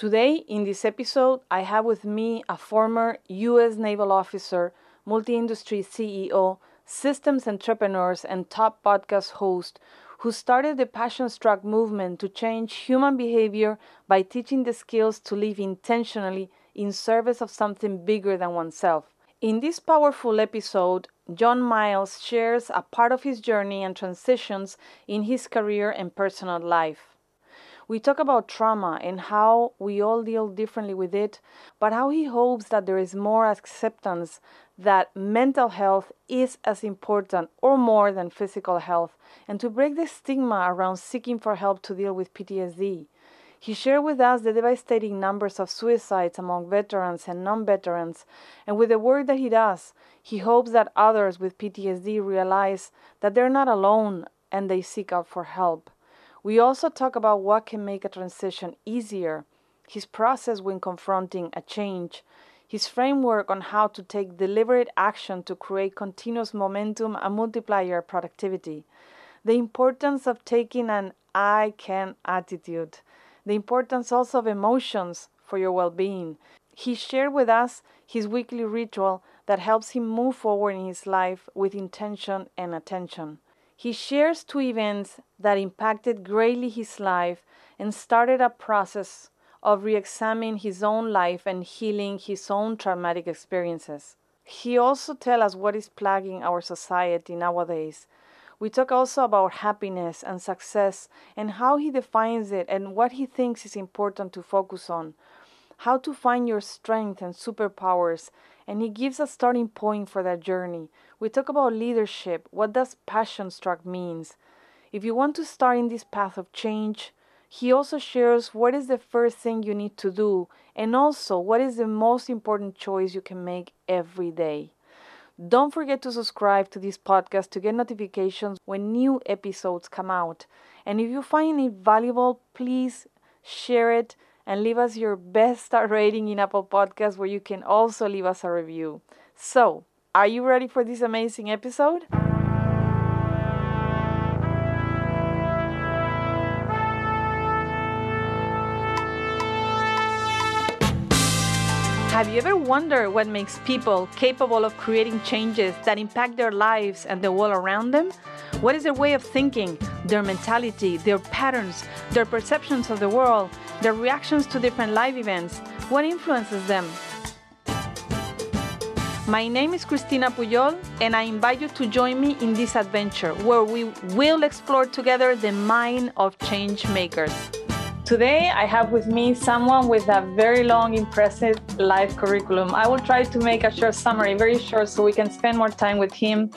Today, in this episode, I have with me a former U.S. naval officer, multi industry CEO, systems entrepreneurs, and top podcast host who started the Passion Struck movement to change human behavior by teaching the skills to live intentionally in service of something bigger than oneself. In this powerful episode, John Miles shares a part of his journey and transitions in his career and personal life. We talk about trauma and how we all deal differently with it, but how he hopes that there is more acceptance that mental health is as important or more than physical health, and to break the stigma around seeking for help to deal with PTSD. He shared with us the devastating numbers of suicides among veterans and non veterans, and with the work that he does, he hopes that others with PTSD realize that they're not alone and they seek out for help. We also talk about what can make a transition easier, his process when confronting a change, his framework on how to take deliberate action to create continuous momentum and multiplier productivity, the importance of taking an I can attitude, the importance also of emotions for your well being. He shared with us his weekly ritual that helps him move forward in his life with intention and attention. He shares two events that impacted greatly his life and started a process of re examining his own life and healing his own traumatic experiences. He also tells us what is plaguing our society nowadays. We talk also about happiness and success and how he defines it and what he thinks is important to focus on, how to find your strength and superpowers, and he gives a starting point for that journey we talk about leadership. What does passion struck means? If you want to start in this path of change, he also shares what is the first thing you need to do and also what is the most important choice you can make every day. Don't forget to subscribe to this podcast to get notifications when new episodes come out. And if you find it valuable, please share it and leave us your best star rating in Apple Podcasts where you can also leave us a review. So, are you ready for this amazing episode? Have you ever wondered what makes people capable of creating changes that impact their lives and the world around them? What is their way of thinking, their mentality, their patterns, their perceptions of the world, their reactions to different life events? What influences them? My name is Cristina Puyol, and I invite you to join me in this adventure where we will explore together the mind of change makers. Today, I have with me someone with a very long, impressive life curriculum. I will try to make a short summary, very short, so we can spend more time with him.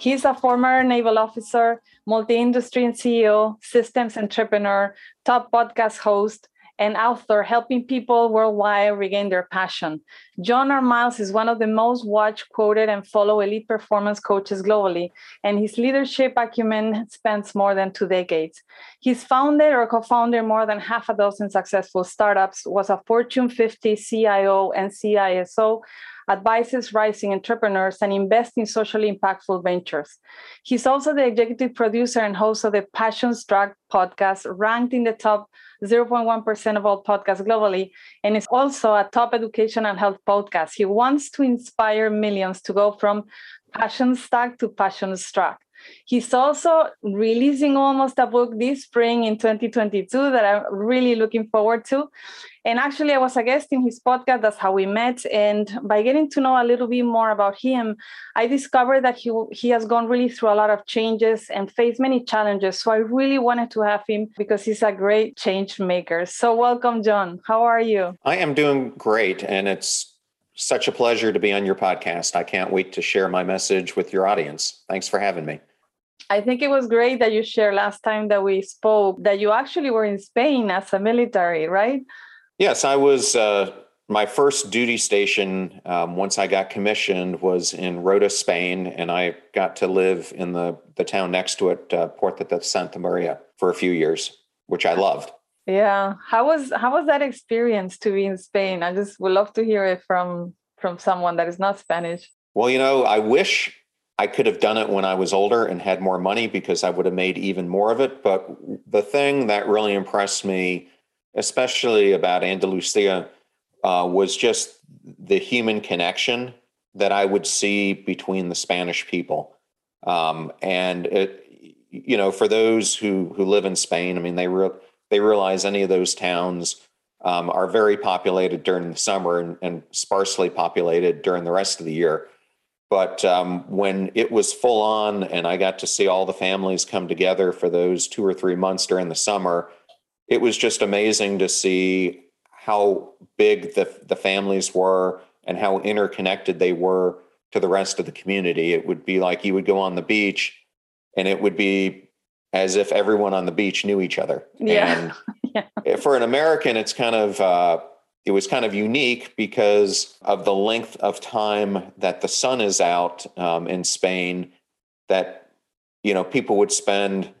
He's a former naval officer, multi industry and CEO, systems entrepreneur, top podcast host, and author helping people worldwide regain their passion. John R. Miles is one of the most watched, quoted, and followed elite performance coaches globally, and his leadership acumen spans more than two decades. He's founded or co founded more than half a dozen successful startups, was a Fortune 50 CIO and CISO advises rising entrepreneurs, and invests in socially impactful ventures. He's also the executive producer and host of the Passion Struck podcast, ranked in the top 0.1% of all podcasts globally, and is also a top education and health podcast. He wants to inspire millions to go from passion stuck to passion struck. He's also releasing almost a book this spring in 2022 that I'm really looking forward to. And actually, I was a guest in his podcast. That's how we met. And by getting to know a little bit more about him, I discovered that he, he has gone really through a lot of changes and faced many challenges. So I really wanted to have him because he's a great change maker. So, welcome, John. How are you? I am doing great. And it's such a pleasure to be on your podcast. I can't wait to share my message with your audience. Thanks for having me. I think it was great that you shared last time that we spoke that you actually were in Spain as a military, right? Yes, I was. Uh, my first duty station, um, once I got commissioned, was in Rota, Spain, and I got to live in the, the town next to it, uh, Puerto de Santa Maria, for a few years, which I loved. Yeah, how was how was that experience to be in Spain? I just would love to hear it from from someone that is not Spanish. Well, you know, I wish I could have done it when I was older and had more money because I would have made even more of it. But the thing that really impressed me especially about Andalusia, uh, was just the human connection that I would see between the Spanish people. Um, and it, you know, for those who who live in Spain, I mean, they re- they realize any of those towns um, are very populated during the summer and, and, sparsely populated during the rest of the year. But um, when it was full on, and I got to see all the families come together for those two or three months during the summer, it was just amazing to see how big the the families were and how interconnected they were to the rest of the community. It would be like you would go on the beach and it would be as if everyone on the beach knew each other. Yeah. And yeah. for an American, it's kind of, uh, it was kind of unique because of the length of time that the sun is out um, in Spain that, you know, people would spend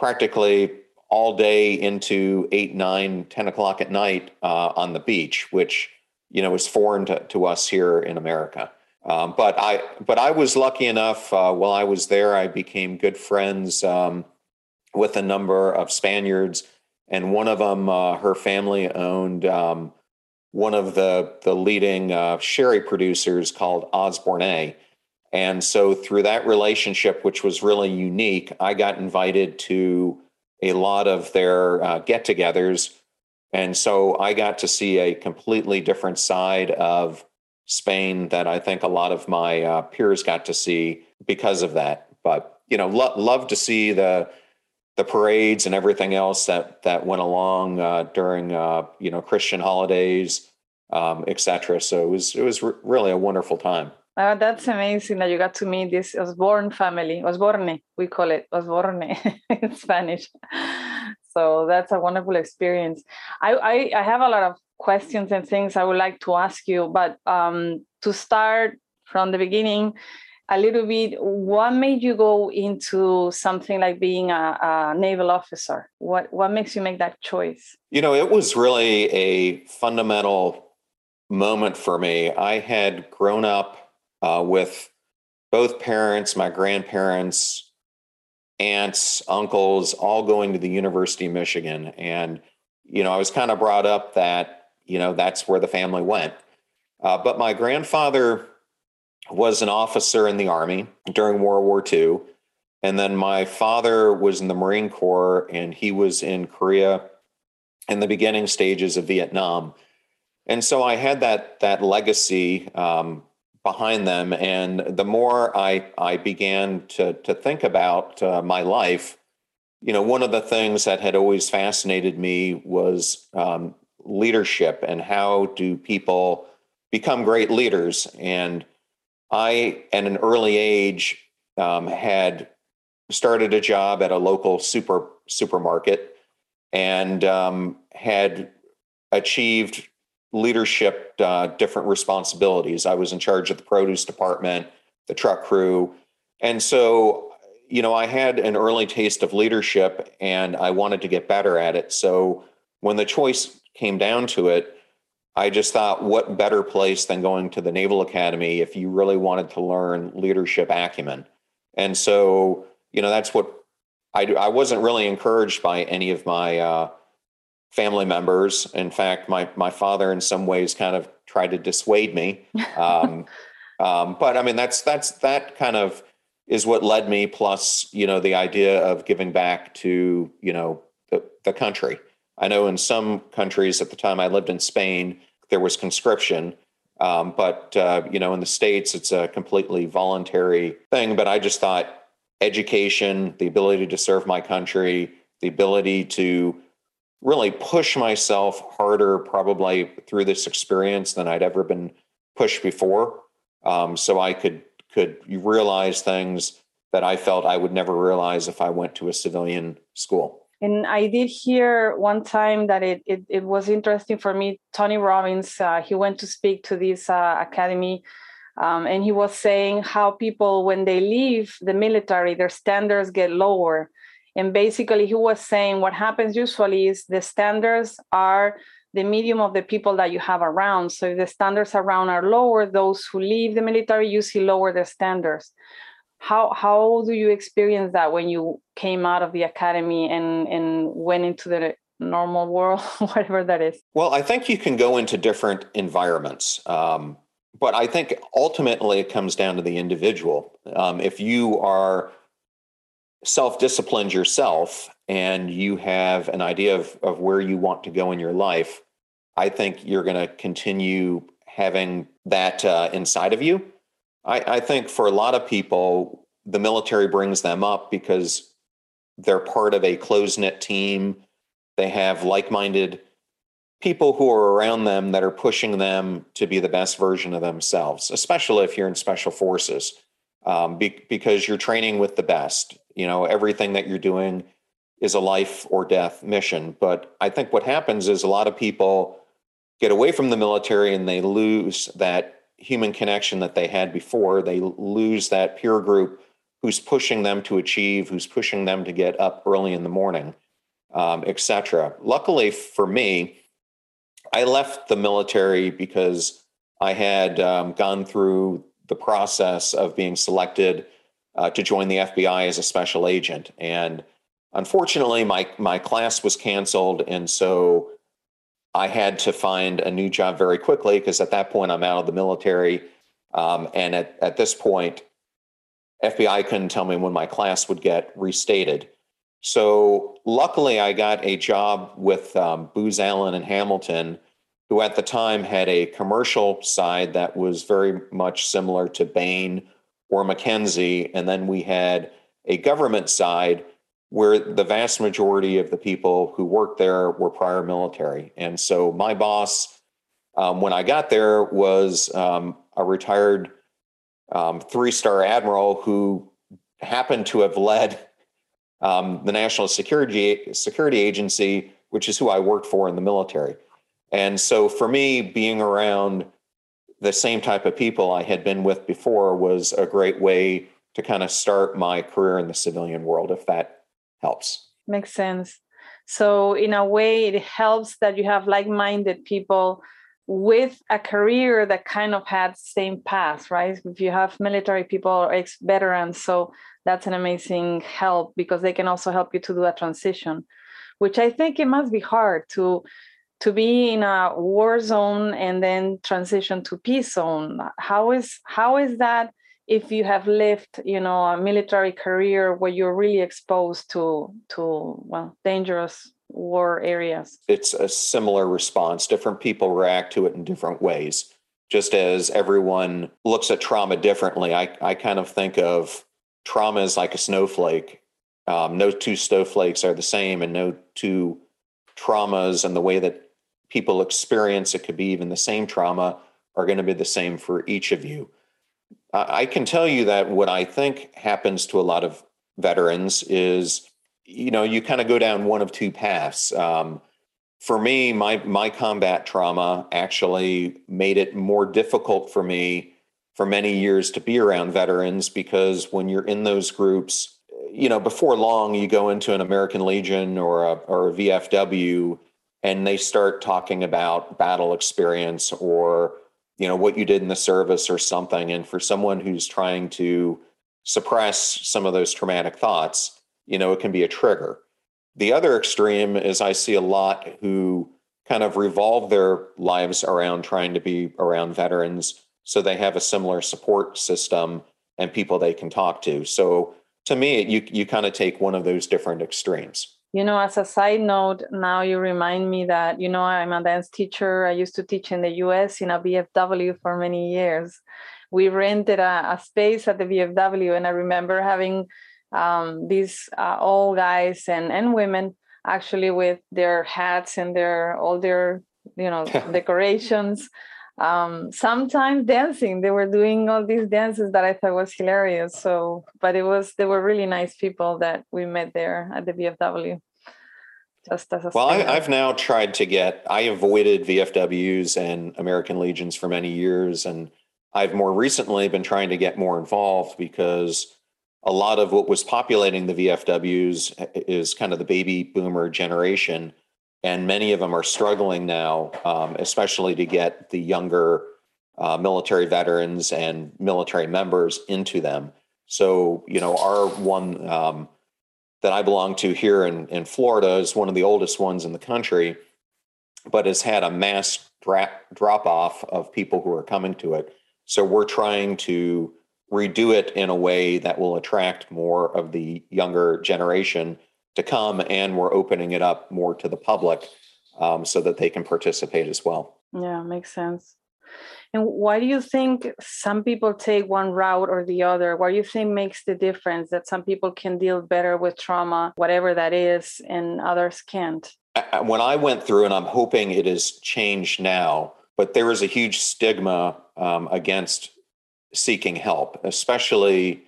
practically all day into eight, nine, 10 o'clock at night uh, on the beach, which, you know, is foreign to, to us here in America. Um, but I but I was lucky enough uh, while I was there, I became good friends um, with a number of Spaniards, and one of them, uh, her family owned um, one of the the leading uh, sherry producers called Osborne. And so through that relationship, which was really unique, I got invited to a lot of their uh, get-togethers, and so I got to see a completely different side of Spain that I think a lot of my uh, peers got to see because of that. But you know, lo- love to see the the parades and everything else that that went along uh, during uh, you know Christian holidays, um, etc. So it was it was re- really a wonderful time. Uh, that's amazing that you got to meet this Osborne family. Osborne, we call it Osborne in Spanish. So that's a wonderful experience. I, I, I have a lot of questions and things I would like to ask you. But um, to start from the beginning, a little bit, what made you go into something like being a, a, naval officer? What what makes you make that choice? You know, it was really a fundamental moment for me. I had grown up uh, with both parents, my grandparents, aunts, uncles, all going to the University of Michigan, and you know, I was kind of brought up that you know, that's where the family went. Uh, but my grandfather was an officer in the Army during World War II. And then my father was in the Marine Corps and he was in Korea in the beginning stages of Vietnam. And so I had that, that legacy um, behind them. And the more I, I began to, to think about uh, my life, you know, one of the things that had always fascinated me was um, leadership and how do people become great leaders. And I, at an early age, um, had started a job at a local super supermarket and um, had achieved leadership uh, different responsibilities. I was in charge of the produce department, the truck crew, and so you know I had an early taste of leadership, and I wanted to get better at it. So when the choice came down to it, I just thought, what better place than going to the Naval Academy if you really wanted to learn leadership acumen? And so, you know, that's what I do. I wasn't really encouraged by any of my uh, family members. In fact, my my father, in some ways, kind of tried to dissuade me. Um, um, but I mean, that's that's that kind of is what led me. Plus, you know, the idea of giving back to you know the the country. I know in some countries at the time I lived in Spain, there was conscription. Um, but uh, you know, in the states, it's a completely voluntary thing. But I just thought education, the ability to serve my country, the ability to really push myself harder, probably through this experience than I'd ever been pushed before. Um, so I could could realize things that I felt I would never realize if I went to a civilian school. And I did hear one time that it, it, it was interesting for me. Tony Robbins, uh, he went to speak to this uh, academy, um, and he was saying how people, when they leave the military, their standards get lower. And basically, he was saying what happens usually is the standards are the medium of the people that you have around. So if the standards around are lower, those who leave the military usually lower their standards how how do you experience that when you came out of the academy and and went into the normal world, whatever that is? Well, I think you can go into different environments. Um, but I think ultimately it comes down to the individual. Um, if you are self disciplined yourself and you have an idea of, of where you want to go in your life, I think you're going to continue having that uh, inside of you. I, I think for a lot of people, the military brings them up because they're part of a close knit team. They have like minded people who are around them that are pushing them to be the best version of themselves, especially if you're in special forces, um, be, because you're training with the best. You know, everything that you're doing is a life or death mission. But I think what happens is a lot of people get away from the military and they lose that human connection that they had before. They lose that peer group who's pushing them to achieve, who's pushing them to get up early in the morning, um, etc. Luckily for me, I left the military because I had um, gone through the process of being selected uh, to join the FBI as a special agent. And unfortunately, my, my class was canceled. And so I had to find a new job very quickly because at that point I'm out of the military. Um, and at, at this point, FBI couldn't tell me when my class would get restated. So luckily, I got a job with um, Booz Allen and Hamilton, who at the time had a commercial side that was very much similar to Bain or McKinsey. And then we had a government side where the vast majority of the people who worked there were prior military. And so my boss, um, when I got there, was um, a retired um, three star admiral who happened to have led um, the National Security Security Agency, which is who I worked for in the military. And so for me, being around the same type of people I had been with before was a great way to kind of start my career in the civilian world, if that helps. Makes sense. So, in a way, it helps that you have like minded people with a career that kind of had same path, right? If you have military people or ex veterans, so that's an amazing help because they can also help you to do a transition, which I think it must be hard to to be in a war zone and then transition to peace zone. How is how is that if you have lived, you know, a military career where you're really exposed to to well dangerous war areas? It's a similar response. Different people react to it in different ways. Just as everyone looks at trauma differently, I, I kind of think of trauma as like a snowflake. Um, no two snowflakes are the same, and no two traumas and the way that people experience it could be even the same trauma are going to be the same for each of you. I can tell you that what I think happens to a lot of veterans is you know, you kind of go down one of two paths. Um, for me, my my combat trauma actually made it more difficult for me for many years to be around veterans because when you're in those groups, you know, before long you go into an American Legion or a, or a VFW and they start talking about battle experience or you know what you did in the service or something and for someone who's trying to suppress some of those traumatic thoughts you know, it can be a trigger. The other extreme is I see a lot who kind of revolve their lives around trying to be around veterans so they have a similar support system and people they can talk to. So to me, you you kind of take one of those different extremes. You know, as a side note, now you remind me that, you know, I'm a dance teacher. I used to teach in the US in a VFW for many years. We rented a, a space at the VFW, and I remember having um, these uh, all guys and and women actually with their hats and their all their you know decorations um, sometimes dancing they were doing all these dances that i thought was hilarious so but it was they were really nice people that we met there at the vfw just as a well I, i've now tried to get i avoided vfws and american legions for many years and i've more recently been trying to get more involved because a lot of what was populating the VFWs is kind of the baby boomer generation, and many of them are struggling now, um, especially to get the younger uh, military veterans and military members into them. So, you know, our one um, that I belong to here in, in Florida is one of the oldest ones in the country, but has had a mass dra- drop off of people who are coming to it. So we're trying to redo it in a way that will attract more of the younger generation to come, and we're opening it up more to the public um, so that they can participate as well. Yeah, makes sense. And why do you think some people take one route or the other? What do you think makes the difference that some people can deal better with trauma, whatever that is, and others can't? When I went through, and I'm hoping it has changed now, but there is a huge stigma um, against seeking help, especially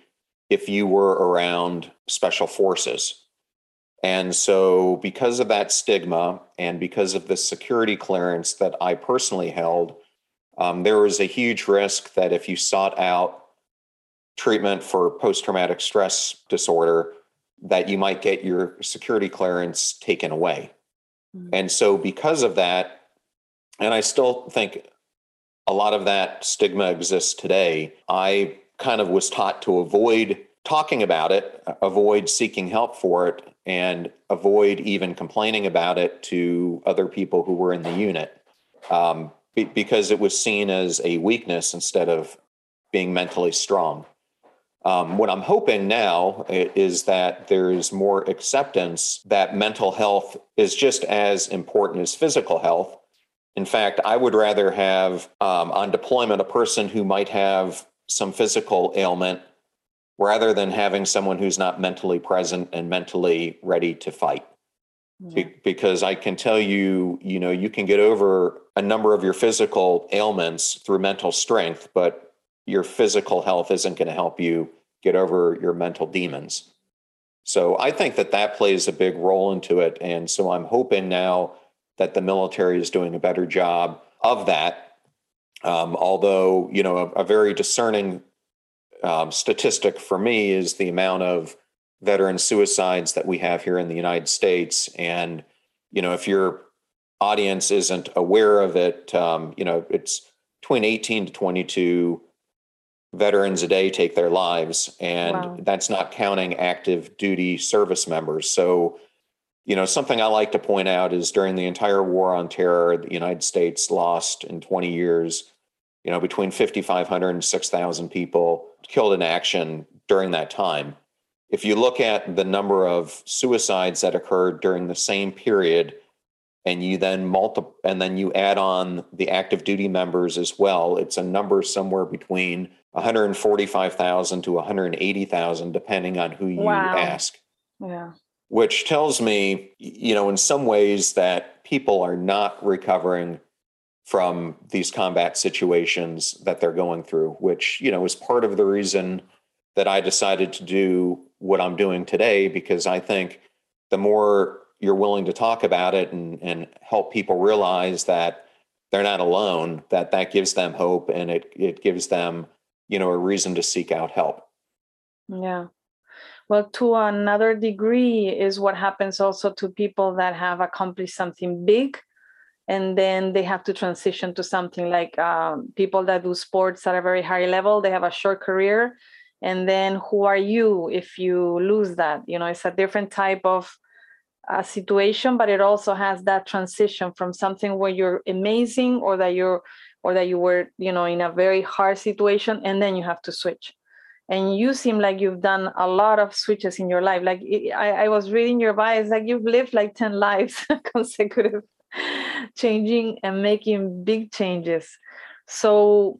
if you were around special forces. And so, because of that stigma and because of the security clearance that I personally held, um, there was a huge risk that if you sought out treatment for post traumatic stress disorder, that you might get your security clearance taken away. Mm-hmm. And so, because of that, and I still think a lot of that stigma exists today, I kind of was taught to avoid talking about it, avoid seeking help for it, and avoid even complaining about it to other people who were in the unit um, be, because it was seen as a weakness instead of being mentally strong. Um, what I'm hoping now is that there's more acceptance that mental health is just as important as physical health. In fact, I would rather have um, on deployment a person who might have some physical ailment rather than having someone who's not mentally present and mentally ready to fight. Yeah. Be- because I can tell you, you know, you can get over a number of your physical ailments through mental strength, but your physical health isn't going to help you get over your mental demons. So I think that that plays a big role into it. And so I'm hoping now that the military is doing a better job of that. Um, although, you know, a, a very discerning um, statistic for me is the amount of veteran suicides that we have here in the United States. And, you know, if your audience isn't aware of it, um, you know, it's between 18 to 22 veterans a day take their lives. And wow. that's not counting active duty service members. So, you know, something I like to point out is during the entire war on terror, the United States lost in 20 years you know, between 5,500 and 6,000 people killed in action during that time. If you look at the number of suicides that occurred during the same period, and you then multi- and then you add on the active duty members as well, it's a number somewhere between 145,000 to 180,000, depending on who you wow. ask. Yeah. Which tells me, you know, in some ways that people are not recovering from these combat situations that they're going through, which, you know, is part of the reason that I decided to do what I'm doing today, because I think the more you're willing to talk about it and, and help people realize that they're not alone, that that gives them hope and it, it gives them, you know, a reason to seek out help. Yeah. Well, to another degree is what happens also to people that have accomplished something big and then they have to transition to something like um, people that do sports at a very high level they have a short career and then who are you if you lose that? You know it's a different type of uh, situation but it also has that transition from something where you're amazing or that you're or that you were you know in a very hard situation and then you have to switch. And you seem like you've done a lot of switches in your life. Like i, I was reading your bio it's like you've lived like 10 lives consecutive changing and making big changes. So,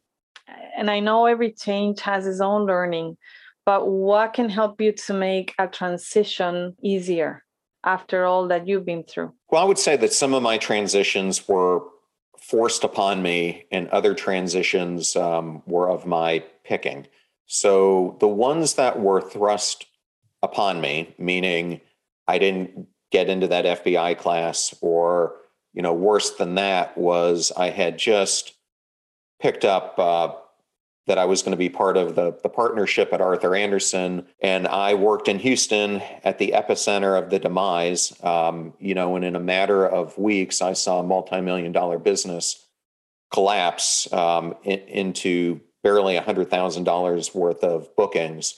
and I know every change has its own learning, but what can help you to make a transition easier after all that you've been through? Well, I would say that some of my transitions were forced upon me, and other transitions um, were of my picking. So the ones that were thrust upon me, meaning I didn't get into that FBI class or you know, worse than that was I had just picked up uh, that I was going to be part of the, the partnership at Arthur Andersen. And I worked in Houston at the epicenter of the demise. Um, you know, and in a matter of weeks, I saw a multi million dollar business collapse um, in, into barely $100,000 worth of bookings.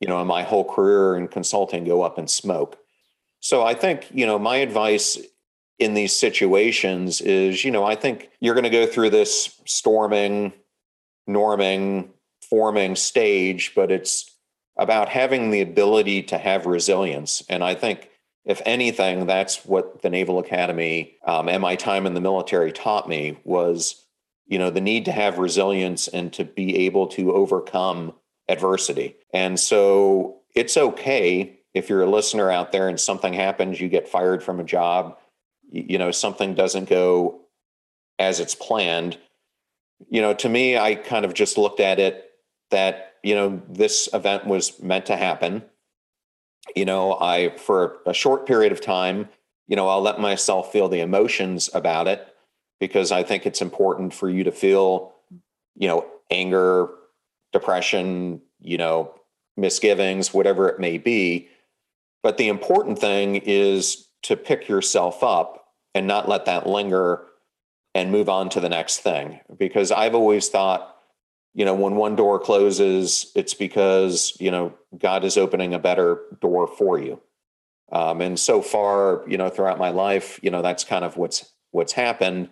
you know, and my whole career in consulting go up in smoke. So I think, you know, my advice in these situations is, you know, I think you're going to go through this storming, norming, forming stage, but it's about having the ability to have resilience. And I think, if anything, that's what the Naval Academy um, and my time in the military taught me was, you know, the need to have resilience and to be able to overcome adversity. And so it's okay if you're a listener out there and something happens, you get fired from a job, you know, something doesn't go as it's planned. You know, to me, I kind of just looked at it that, you know, this event was meant to happen. You know, I, for a short period of time, you know, I'll let myself feel the emotions about it because I think it's important for you to feel, you know, anger, depression, you know, misgivings, whatever it may be. But the important thing is to pick yourself up and not let that linger and move on to the next thing. Because I've always thought, you know, when one door closes, it's because, you know, God is opening a better door for you. Um, and so far, you know, throughout my life, you know, that's kind of what's what's happened.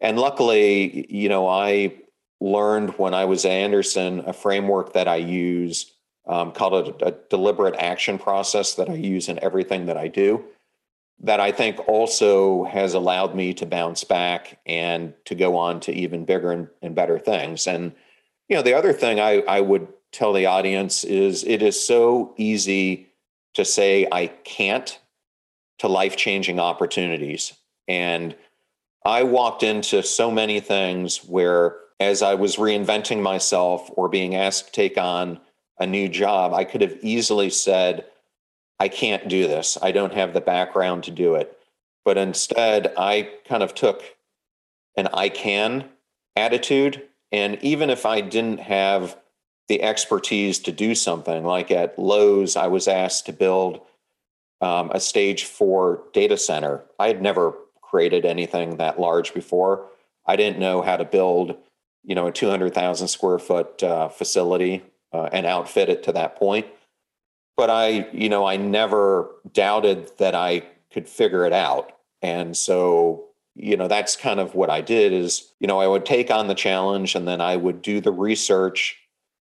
And luckily, you know, I learned when I was at Andersen a framework that I use um, called a, a deliberate action process that I use in everything that I do. That I think also has allowed me to bounce back and to go on to even bigger and, and better things. And you know, the other thing I, I would tell the audience is it is so easy to say I can't to life changing opportunities. And I walked into so many things where as I was reinventing myself or being asked to take on a new job, I could have easily said, I can't do this. I don't have the background to do it. But instead, I kind of took an I can attitude. And even if I didn't have the expertise to do something, like at Lowe's, I was asked to build um, a stage four data center. I had never created anything that large before. I didn't know how to build you know a 200,000 square foot uh, facility uh, and outfit it to that point. But I, you know, I never doubted that I could figure it out, and so you know that's kind of what I did. Is you know I would take on the challenge, and then I would do the research,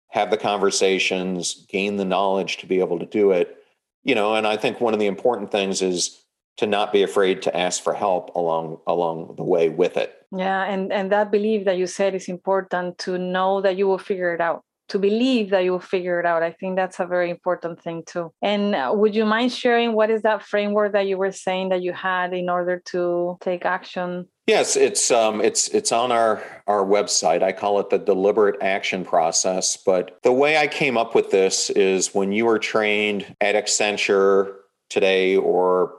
have the conversations, gain the knowledge to be able to do it. You know, and I think one of the important things is to not be afraid to ask for help along along the way with it yeah and and that belief that you said is important to know that you will figure it out to believe that you will figure it out. I think that's a very important thing too. And uh, would you mind sharing what is that framework that you were saying that you had in order to take action? Yes it's um it's it's on our our website. I call it the deliberate action process but the way i came up with this is when you were trained at accenture today or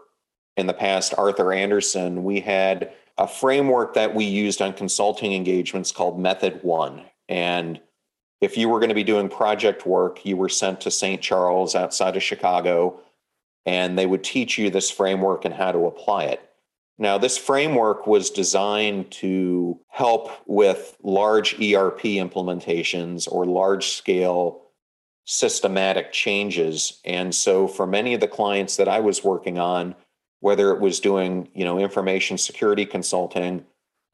in the past, Arthur Andersen, we had a framework that we used on consulting engagements called Method One. And if you were going to be doing project work, you were sent to St. Charles outside of Chicago, and they would teach you this framework and how to apply it. Now, this framework was designed to help with large ERP implementations or large scale systematic changes. And so, for many of the clients that I was working on, whether it was doing you know information security consulting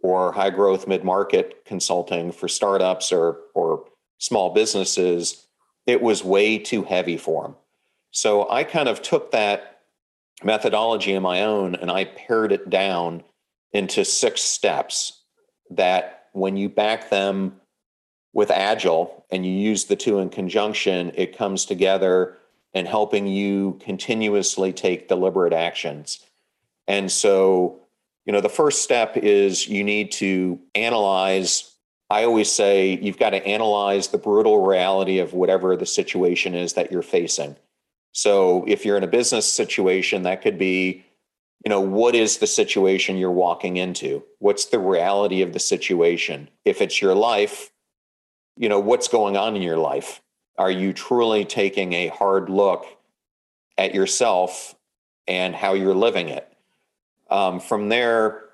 or high growth mid market consulting for startups or or small businesses it was way too heavy for them so i kind of took that methodology in my own and i pared it down into six steps that when you back them with agile and you use the two in conjunction it comes together and helping you continuously take deliberate actions. And so, you know, the first step is you need to analyze. I always say you've got to analyze the brutal reality of whatever the situation is that you're facing. So, if you're in a business situation, that could be, you know, what is the situation you're walking into? What's the reality of the situation? If it's your life, you know, what's going on in your life? are you truly taking a hard look at yourself and how you're living it? Um, from there,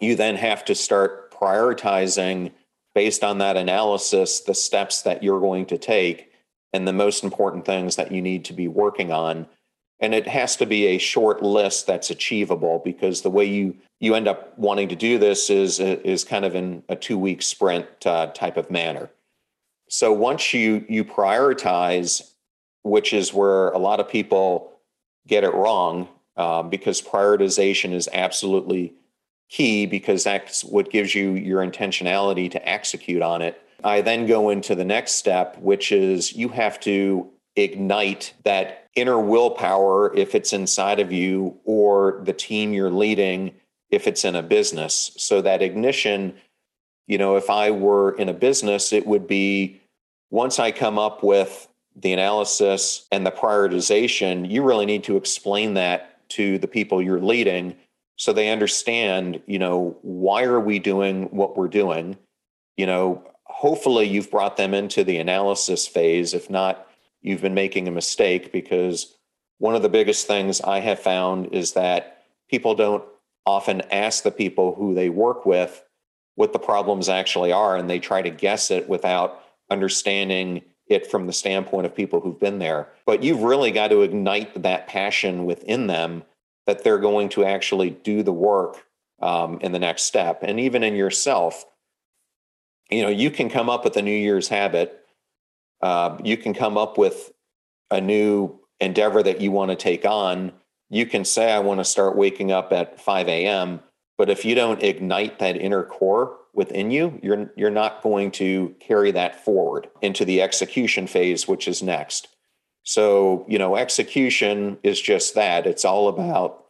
you then have to start prioritizing based on that analysis the steps that you're going to take and the most important things that you need to be working on. And it has to be a short list that's achievable because the way you you end up wanting to do this is is kind of in a two week sprint uh, type of manner. So once you you prioritize which is where a lot of people get it wrong um, because prioritization is absolutely key because that's what gives you your intentionality to execute on it I then go into the next step, which is you have to ignite that inner willpower if it's inside of you or the team you're leading if it's in a business. So that ignition, you know, if I were in a business, it would be once I come up with the analysis and the prioritization, you really need to explain that to the people you're leading so they understand, you know, why are we doing what we're doing? You know, hopefully you've brought them into the analysis phase. If not, you've been making a mistake because one of the biggest things I have found is that people don't often ask the people who they work with what the problems actually are, and they try to guess it without understanding it from the standpoint of people who've been there. But you've really got to ignite that passion within them that they're going to actually do the work um, in the next step. And even in yourself, you know you can come up with a new year's habit. Uh, you can come up with a new endeavor that you want to take on. You can say i want to start waking up at 5 a.m but if you don't ignite that inner core within you you're you're not going to carry that forward into the execution phase which is next so you know execution is just that it's all about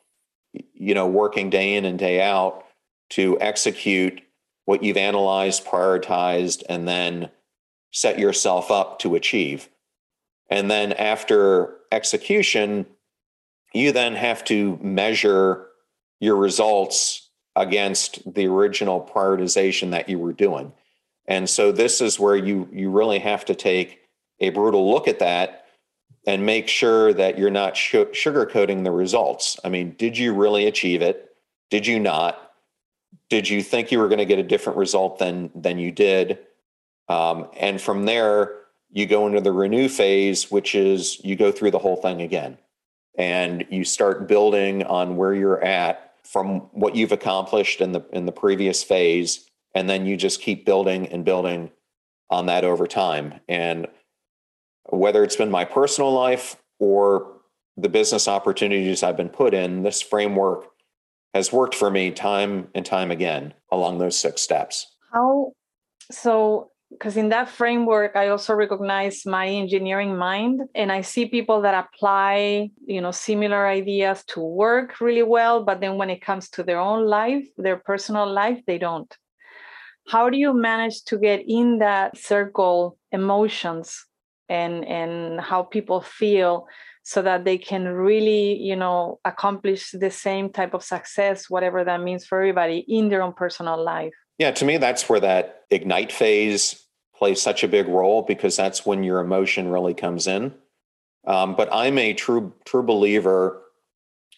you know working day in and day out to execute what you've analyzed, prioritized, and then set yourself up to achieve. And then after execution, you then have to measure your results against the original prioritization that you were doing. And so this is where you you really have to take a brutal look at that and make sure that you're not sh- sugarcoating the results. I mean, did you really achieve it? Did you not? did you think you were going to get a different result than than you did um, and from there you go into the renew phase which is you go through the whole thing again and you start building on where you're at from what you've accomplished in the in the previous phase and then you just keep building and building on that over time and whether it's been my personal life or the business opportunities I've been put in this framework has worked for me time and time again along those six steps. How so? Because in that framework, I also recognize my engineering mind, and I see people that apply, you know, similar ideas to work really well, but then when it comes to their own life, their personal life, they don't. How do you manage to get in that circle emotions and and how people feel so that they can really you know accomplish the same type of success whatever that means for everybody in their own personal life. Yeah to me that's where that ignite phase plays such a big role because that's when your emotion really comes in. Um, but i'm a true true believer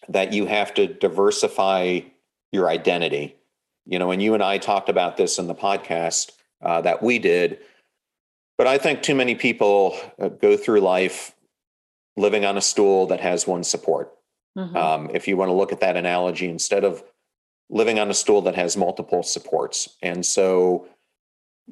that you have to diversify your identity. You know and you and i talked about this in the podcast uh, that we did but i think too many people uh, go through life living on a stool that has one support. Mm-hmm. Um, if you want to look at that analogy, instead of living on a stool that has multiple supports. And so,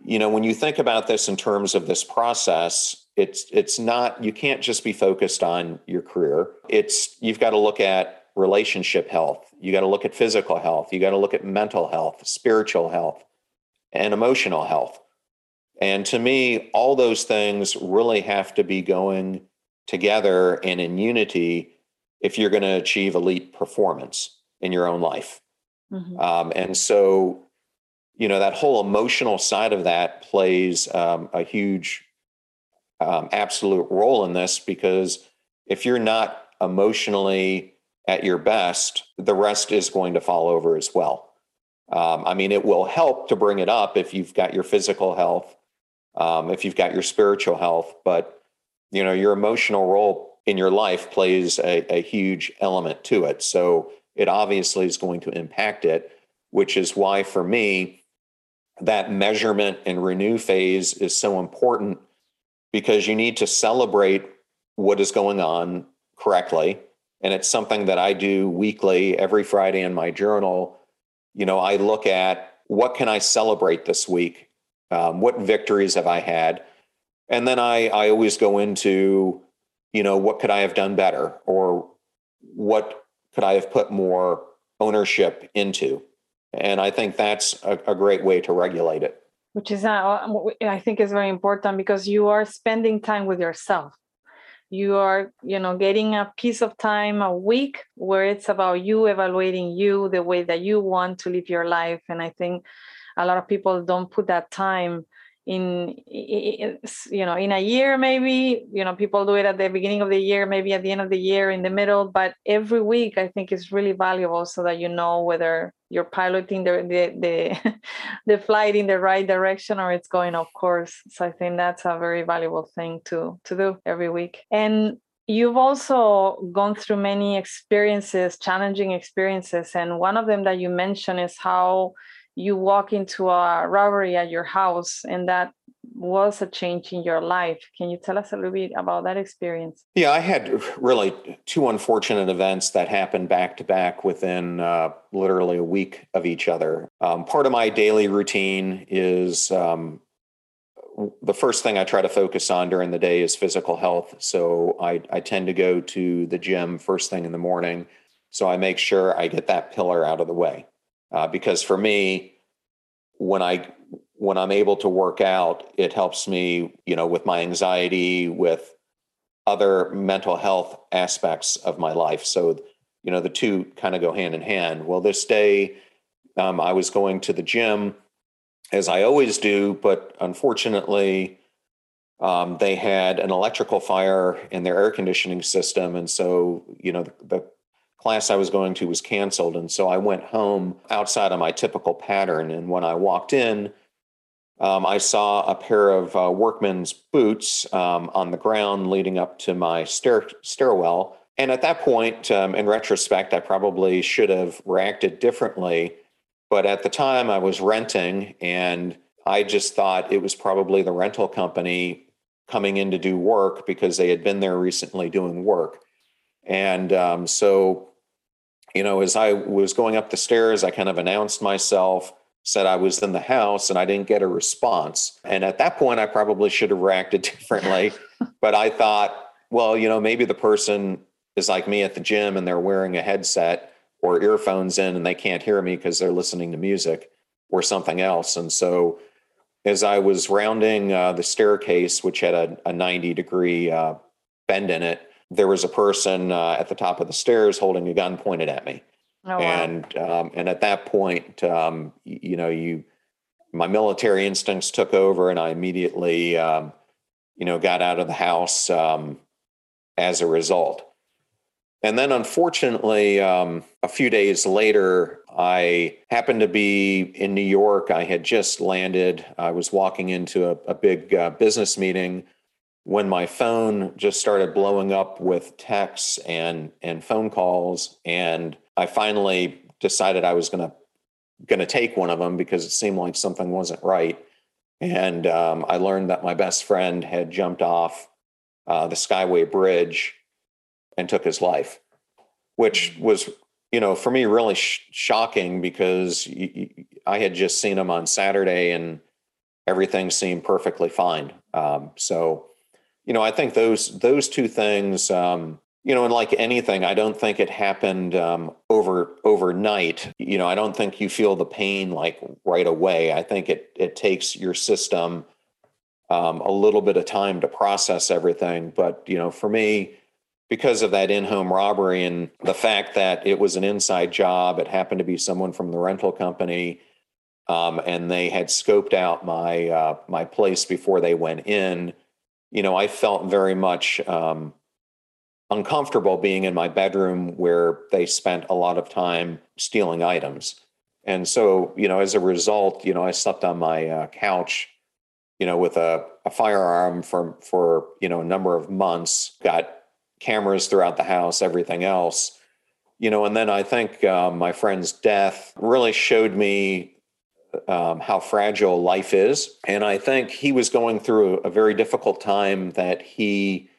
you know, when you think about this in terms of this process, it's it's not you can't just be focused on your career. It's you've got to look at relationship health. You got to look at physical health. You got to look at mental health, spiritual health, and emotional health. And to me, all those things really have to be going together and in unity if you're going to achieve elite performance in your own life. Mm-hmm. Um, and so, you know, that whole emotional side of that plays um, a huge, um, absolute role in this because if you're not emotionally at your best, the rest is going to fall over as well. Um, I mean, it will help to bring it up if you've got your physical health, um, if you've got your spiritual health, but you know your emotional role in your life plays a, a huge element to it so it obviously is going to impact it which is why for me that measurement and renew phase is so important because you need to celebrate what is going on correctly. And it's something that I do weekly, every Friday in my journal. You know, I look at what can I celebrate this week? Um, what victories have I had? And then I, I always go into, you know, what could I have done better? Or what could I have put more ownership into? And I think that's a, a great way to regulate it. Which is, uh, I think, is very important because you are spending time with yourself. You are, you know, getting a piece of time a week where it's about you evaluating you the way that you want to live your life. And I think a lot of people don't put that time in, you know in a year maybe you know people do it at the beginning of the year maybe at the end of the year in the middle but every week i think is really valuable so that you know whether you're piloting the the the, the flight in the right direction or it's going off course. So i think that's a very valuable thing to to do every week. And you've also gone through many experiences challenging experiences and one of them that you mentioned is how you walk into a robbery at your house and that was a change in your life. Can you tell us a little bit about that experience? Yeah, I had really two unfortunate events that happened back to back within uh, literally a week of each other. Um, part of my daily routine is um, the first thing I try to focus on during the day is physical health. So I, I tend to go to the gym first thing in the morning. So I make sure I get that pillar out of the way. Uh, because for me, when I when I'm able to work out, it helps me, you know, with my anxiety, with other mental health aspects of my life. So, you know, the two kind of go hand in hand. Well, this day, um, I was going to the gym as I always do, but unfortunately, um, they had an electrical fire in their air conditioning system. And so, you know, the, the class I was going to was canceled. And so I went home outside of my typical pattern. And when I walked in, um, I saw a pair of uh, workman's boots um, on the ground leading up to my stair- stairwell. And at that point, um, in retrospect, I probably should have reacted differently. But at the time, I was renting, and I just thought it was probably the rental company coming in to do work because they had been there recently doing work. And um, so you know, as I was going up the stairs, I kind of announced myself, said I was in the house, and I didn't get a response. And at that point, I probably should have reacted differently. but I thought, well, you know, maybe the person is like me at the gym and they're wearing a headset or earphones in and they can't hear me because they're listening to music or something else. And so as I was rounding uh, the staircase, which had a, a 90 degree uh, bend in it, there was a person uh, at the top of the stairs holding a gun pointed at me. Oh, wow. And um, and at that point, um, you know, you my military instincts took over, and I immediately, um, you know, got out of the house um, as a result. And then, unfortunately, um, a few days later, I happened to be in New York. I had just landed. I was walking into a, a big uh, business meeting when my phone just started blowing up with texts and and phone calls and i finally decided i was going to going to take one of them because it seemed like something wasn't right. And um, i learned that my best friend had jumped off uh, the skyway bridge and took his life which was you know for me really sh- shocking because y- y- i had just seen him on saturday and everything seemed perfectly fine. Um, so you know, I think those those two things, um, you know, and like anything, I don't think it happened um, over overnight. You know, I don't think you feel the pain like right away. I think it it takes your system um, a little bit of time to process everything. But you know, for me, because of that in-home robbery and the fact that it was an inside job, it happened to be someone from the rental company. Um, and they had scoped out my uh, my place before they went in you know, I felt very much um, uncomfortable being in my bedroom where they spent a lot of time stealing items. And so, you know, as a result, you know, I slept on my uh, couch, you know, with a, a firearm for for you know a number of months. Got cameras throughout the house, everything else, you know. And then I think uh, my friend's death really showed me um, how fragile life is. And I think he was going through a very difficult time that he,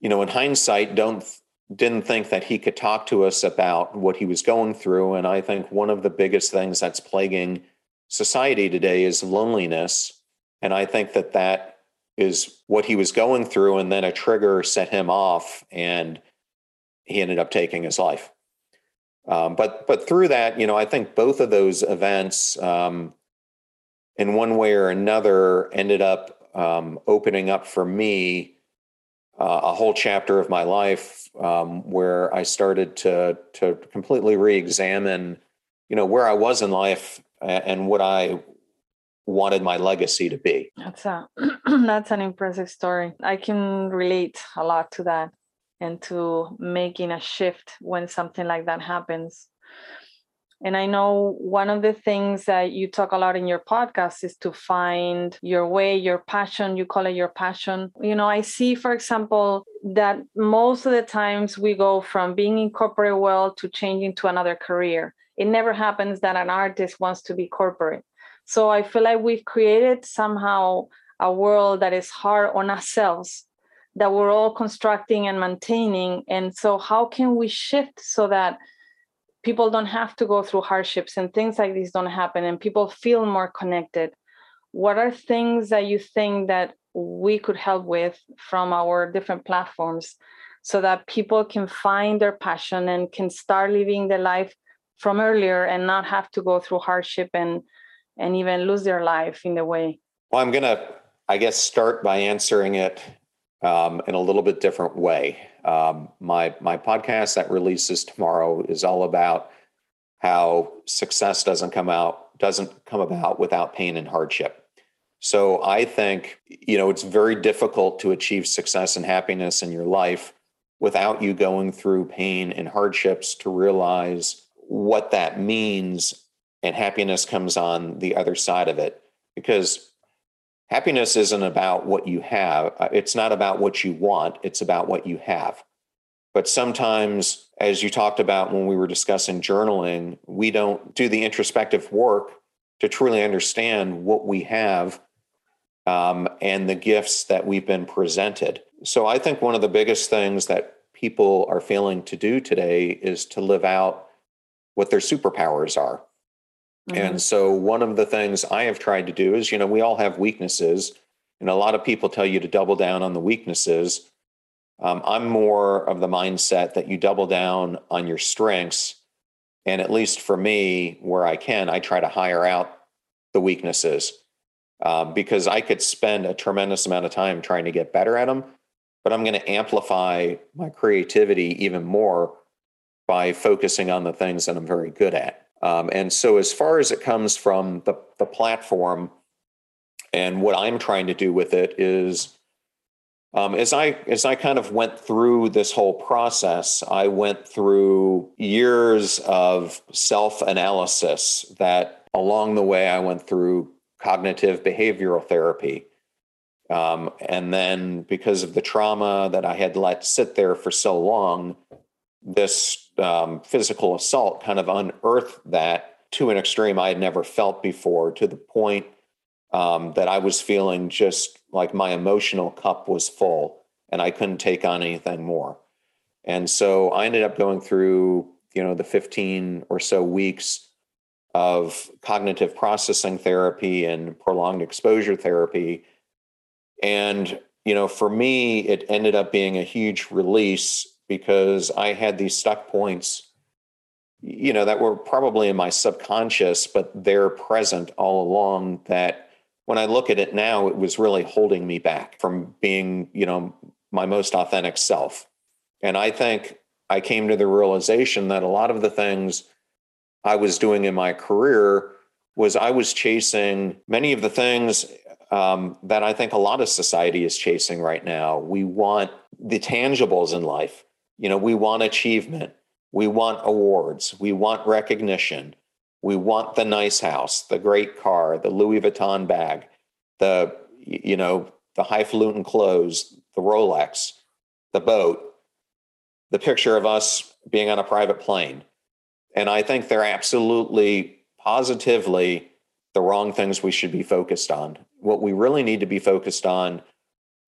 you know, in hindsight, don't didn't think that he could talk to us about what he was going through. And I think one of the biggest things that's plaguing society today is loneliness. And I think that that is what he was going through. And then a trigger set him off and he ended up taking his life. Um, but but through that, you know, I think both of those events, um, in one way or another, ended up um, opening up for me uh, a whole chapter of my life um, where I started to to completely re-examine, you know, where I was in life and what I wanted my legacy to be. That's a that's an impressive story. I can relate a lot to that and to making a shift when something like that happens. And I know one of the things that you talk a lot in your podcast is to find your way, your passion. You call it your passion. You know, I see, for example, that most of the times we go from being in corporate world to changing to another career. It never happens that an artist wants to be corporate. So I feel like we've created somehow a world that is hard on ourselves that we're all constructing and maintaining. And so, how can we shift so that people don't have to go through hardships and things like these don't happen and people feel more connected? What are things that you think that we could help with from our different platforms so that people can find their passion and can start living their life from earlier and not have to go through hardship and and even lose their life in the way? Well, I'm going to, I guess, start by answering it um, in a little bit different way. Um, my my podcast that releases tomorrow is all about how success doesn't come out doesn't come about without pain and hardship. So I think you know it's very difficult to achieve success and happiness in your life without you going through pain and hardships to realize what that means and happiness comes on the other side of it because happiness isn't about what you have uh, it's not about what you want it's about what you have. But sometimes as you talked about when we were discussing journaling we don't do the introspective work to truly understand what we have um, and the gifts that we've been presented. So i think one of the biggest things that people are failing to do today is to live out what their superpowers are Mm-hmm. And so one of the things I have tried to do is, you know, we all have weaknesses, and a lot of people tell you to double down on the weaknesses. Um, I'm more of the mindset that you double down on your strengths. And at least for me, where I can, I try to hire out the weaknesses um, because I could spend a tremendous amount of time trying to get better at them, but I'm going to amplify my creativity even more by focusing on the things that I'm very good at. Um, and so, as far as it comes from the, the platform, and what I'm trying to do with it is, um, as I as I kind of went through this whole process, I went through years of self analysis. That along the way, I went through cognitive behavioral therapy. Um, and then because of the trauma that I had let sit there for so long, this um, physical assault kind of unearthed that to an extreme I had never felt before, to the point um, that I was feeling just like my emotional cup was full and I couldn't take on anything more. And so I ended up going through, you know, the 15 or so weeks of cognitive processing therapy and prolonged exposure therapy. And, you know, for me, it ended up being a huge release because I had these stuck points, you know, that were probably in my subconscious, but they're present all along that when I look at it now, it was really holding me back from being, you know, my most authentic self. And I think I came to the realization that a lot of the things I was doing in my career was I was chasing many of the things um, that I think a lot of society is chasing right now. We want the tangibles in life. You know, we want achievement, we want awards, we want recognition, we want the nice house, the great car, the Louis Vuitton bag, the you know, the highfalutin clothes, the Rolex, the boat, the picture of us being on a private plane. And I think they're absolutely positively the wrong things we should be focused on. What we really need to be focused on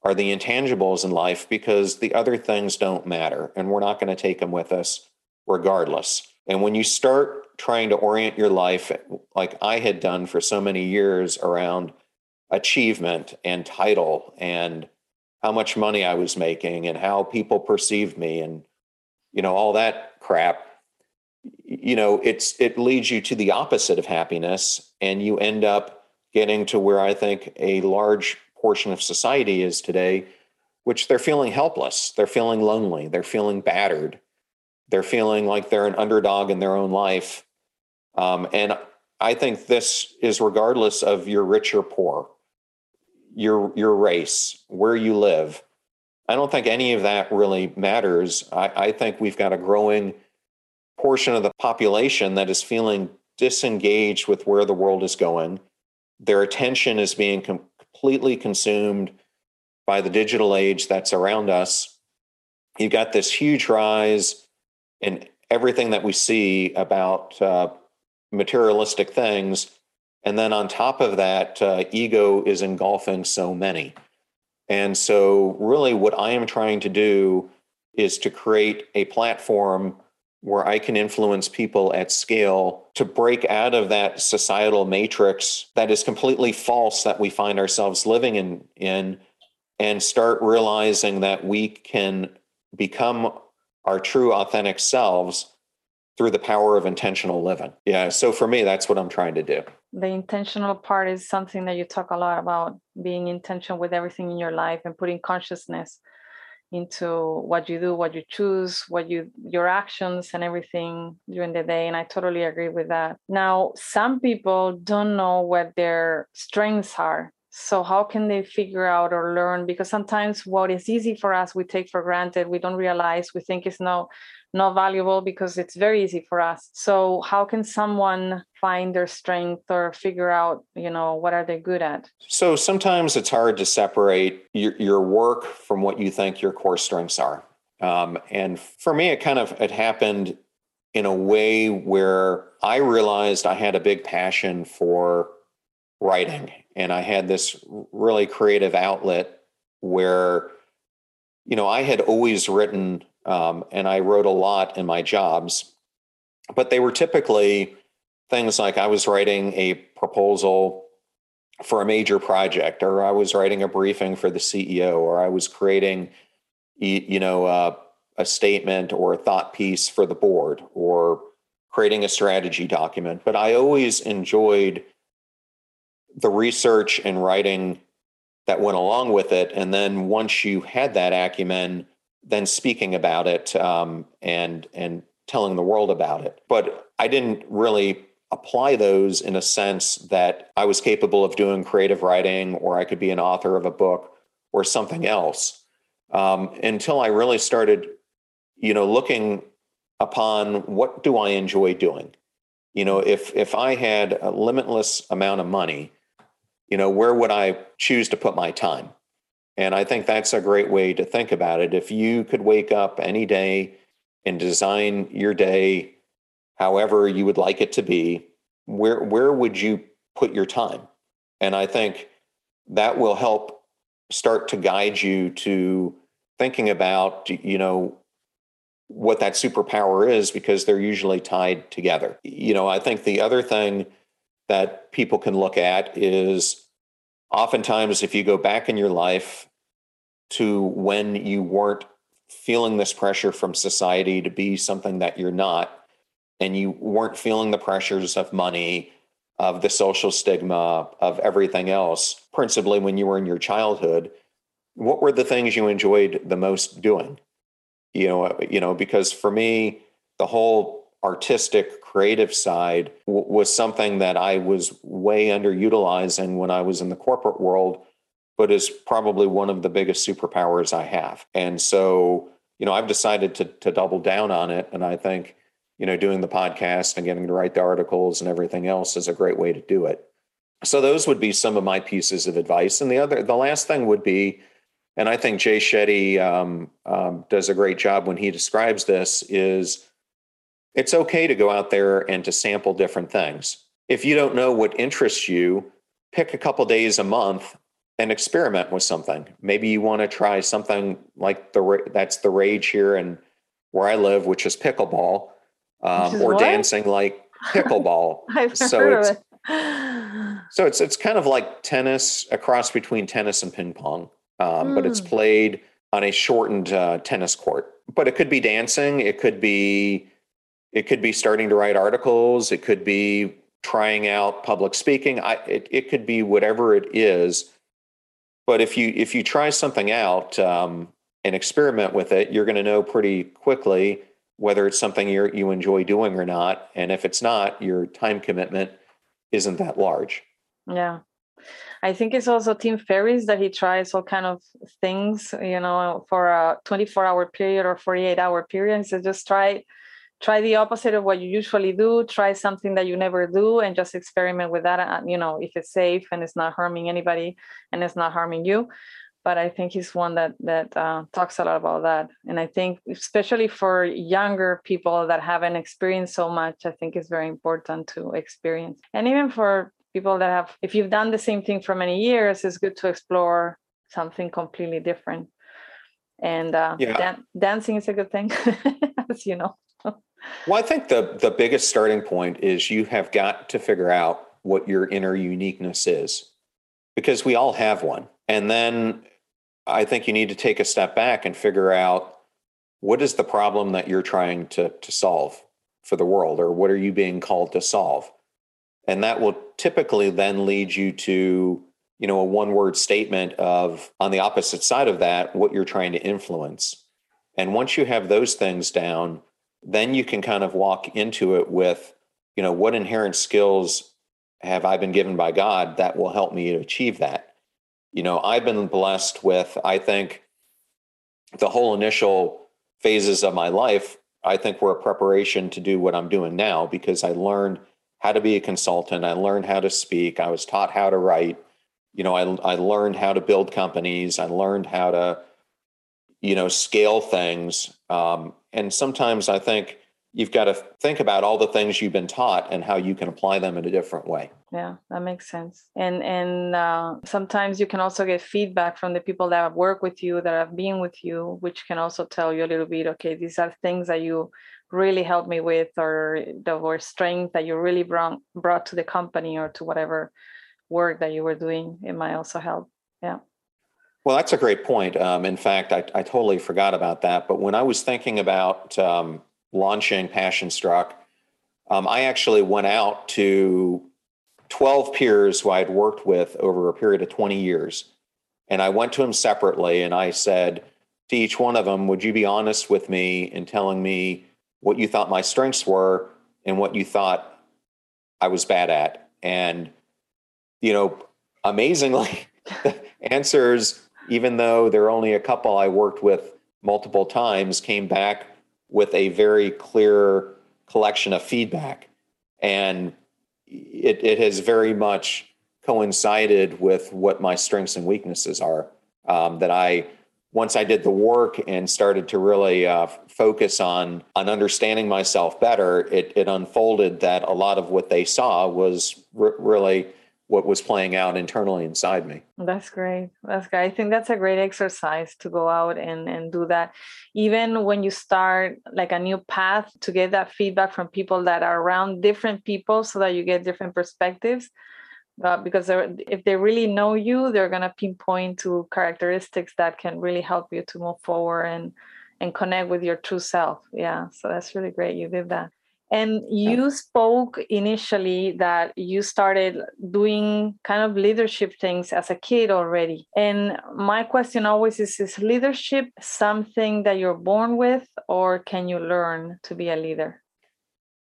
are the intangibles in life because the other things don't matter and we're not going to take them with us regardless. And when you start trying to orient your life like I had done for so many years around achievement and title and how much money I was making and how people perceived me and you know all that crap you know it's it leads you to the opposite of happiness and you end up getting to where I think a large portion of society is today which they're feeling helpless they're feeling lonely they're feeling battered they're feeling like they're an underdog in their own life um, and I think this is regardless of your rich or poor your your race, where you live. I don't think any of that really matters. I, I think we've got a growing portion of the population that is feeling disengaged with where the world is going. Their attention is being com- completely consumed by the digital age that's around us. You've got this huge rise in everything that we see about uh, materialistic things and then on top of that, uh, ego is engulfing so many. And so, really, what I am trying to do is to create a platform where I can influence people at scale to break out of that societal matrix that is completely false that we find ourselves living in, in and start realizing that we can become our true authentic selves through the power of intentional living. Yeah. So for me, that's what I'm trying to do. The intentional part is something that you talk a lot about being intentional with everything in your life and putting consciousness into what you do, what you choose, what you your actions and everything during the day. And I totally agree with that. Now, some people don't know what their strengths are. So how can they figure out or learn? Because sometimes what is easy for us, we take for granted. We don't realize. We think it's no not valuable because it's very easy for us so how can someone find their strength or figure out you know what are they good at so sometimes it's hard to separate your, your work from what you think your core strengths are um, and for me it kind of it happened in a way where i realized i had a big passion for writing and i had this really creative outlet where you know i had always written um, and I wrote a lot in my jobs, but they were typically things like I was writing a proposal for a major project, or I was writing a briefing for the CEO, or I was creating, you know, uh, a statement or a thought piece for the board, or creating a strategy document. But I always enjoyed the research and writing that went along with it. And then once you had that acumen, then speaking about it um, and and telling the world about it. But I didn't really apply those in a sense that I was capable of doing creative writing or I could be an author of a book or something else um, until I really started, you know, looking upon what do I enjoy doing. You know, if if I had a limitless amount of money, you know, where would I choose to put my time? And I think that's a great way to think about it. If you could wake up any day and design your day however you would like it to be, where where would you put your time? And I think that will help start to guide you to thinking about you know what that superpower is because they're usually tied together. You know, I think the other thing that people can look at is oftentimes if you go back in your life to when you weren't feeling this pressure from society to be something that you're not and you weren't feeling the pressures of money of the social stigma of everything else principally when you were in your childhood what were the things you enjoyed the most doing? You know you know because for me the whole artistic creative side w- was something that I was way underutilizing when I was in the corporate world, but is probably one of the biggest superpowers I have. And so, you know, I've decided to to double down on it. And I think, you know, doing the podcast and getting to write the articles and everything else is a great way to do it. So those would be some of my pieces of advice. And the other, the last thing would be, and I think Jay Shetty um, um, does a great job when he describes this, is it's okay to go out there and to sample different things. if you don't know what interests you, pick a couple days a month and experiment with something. Maybe you want to try something like the that's the rage here and where I live, which is pickleball, um, or what? dancing like pickleball. I've so heard of it. so it's it's kind of like tennis, a cross between tennis and ping pong, um, mm. but it's hmm. played on a shortened uh, tennis court. But it could be dancing. It could be it could be starting to write articles. It could be trying out public speaking. I, it, it could be whatever it is. But if you if you try something out um, and experiment with it, you're going to know pretty quickly whether it's something you you enjoy doing or not. And if it's not, your time commitment isn't that large. Yeah. I think it's also Tim Ferriss that he tries all kind of things, you know, for a 24 hour period or 48 hour period. He says just try try the opposite of what you usually do try something that you never do and just experiment with that uh, you know if it's safe and it's not harming anybody and it's not harming you. But i think he's one that that uh, talks a lot about that. And i think especially for younger people that haven't experienced so much i think it's very important to experience. And even for people that have if you've done the same thing for many years it's good to explore something completely different. And uh, yeah. dan- dancing is a good thing as you know well, I think the the biggest starting point is you have got to figure out what your inner uniqueness is, because we all have one. And then I think you need to take a step back and figure out what is the problem that you're trying to to solve for the world, or what are you being called to solve? And that will typically then lead you to you know a one word statement of on the opposite side of that what you're trying to influence. And once you have those things down then you can kind of walk into it with, you know, what inherent skills have I been given by God that will help me achieve that? You know, I've been blessed with, I think, the whole initial phases of my life, I think were a preparation to do what I'm doing now because I learned how to be a consultant. I learned how to speak. I was taught how to write. You know, I, I learned how to build companies. I learned how to, you know, scale things. Um, and sometimes I think you've got to think about all the things you've been taught and how you can apply them in a different way. Yeah that makes sense. And and uh, sometimes you can also get feedback from the people that have worked with you that have been with you which can also tell you a little bit okay these are things that you really helped me with or the or strength that you really brought brought to the company or to whatever work that you were doing. It might also help. Yeah well, that's a great point. Um, in fact, I, I, totally forgot about that. But when I was thinking about um, launching Passion Struck, um, I actually went out to 12 peers who I had worked with over a period of 20 years. And I went to them separately and I said to each one of them, Would you be honest with me in telling me what you thought my strengths were and what you thought I was bad at? And, you know, amazingly, answers even though there are only a couple I worked with multiple times, came back with a very clear collection of feedback. And it, it has very much coincided with what my strengths and weaknesses are. Um, that I, once I did the work and started to really uh, focus on on understanding myself better, it, it unfolded that a lot of what they saw was r- really what was playing out internally inside me. That's great. That's great. I think that's a great exercise to go out and, and do that. Even when you start like a new path to get that feedback from people that are around different people so that you get different perspectives. Uh, because if they really know you, they're going to pinpoint to characteristics that can really help you to move forward and and connect with your true self. Yeah. So that's really great. You did that. And you spoke initially that you started doing kind of leadership things as a kid already. And my question always is is leadership something that you're born with or can you learn to be a leader?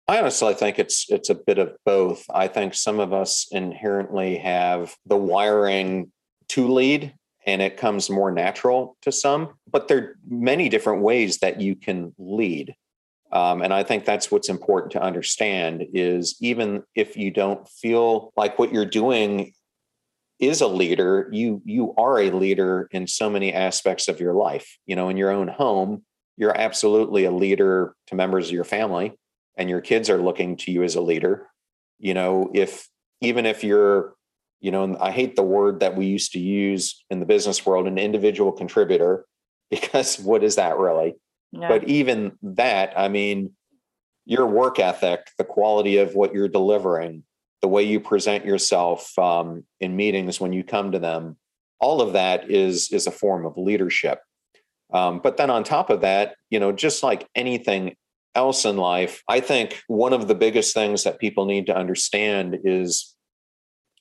I honestly think it's it's a bit of both. I think some of us inherently have the wiring to lead and it comes more natural to some, but there are many different ways that you can lead. Um, and I think that's what's important to understand is even if you don't feel like what you're doing is a leader, you you are a leader in so many aspects of your life. You know, in your own home, you're absolutely a leader to members of your family, and your kids are looking to you as a leader. You know, if even if you're, you know, I hate the word that we used to use in the business world, an individual contributor, because what is that really? But even that, I mean, your work ethic, the quality of what you're delivering, the way you present yourself um, in meetings when you come to them, all of that is is a form of leadership. Um, but then on top of that, you know, just like anything else in life, I think one of the biggest things that people need to understand is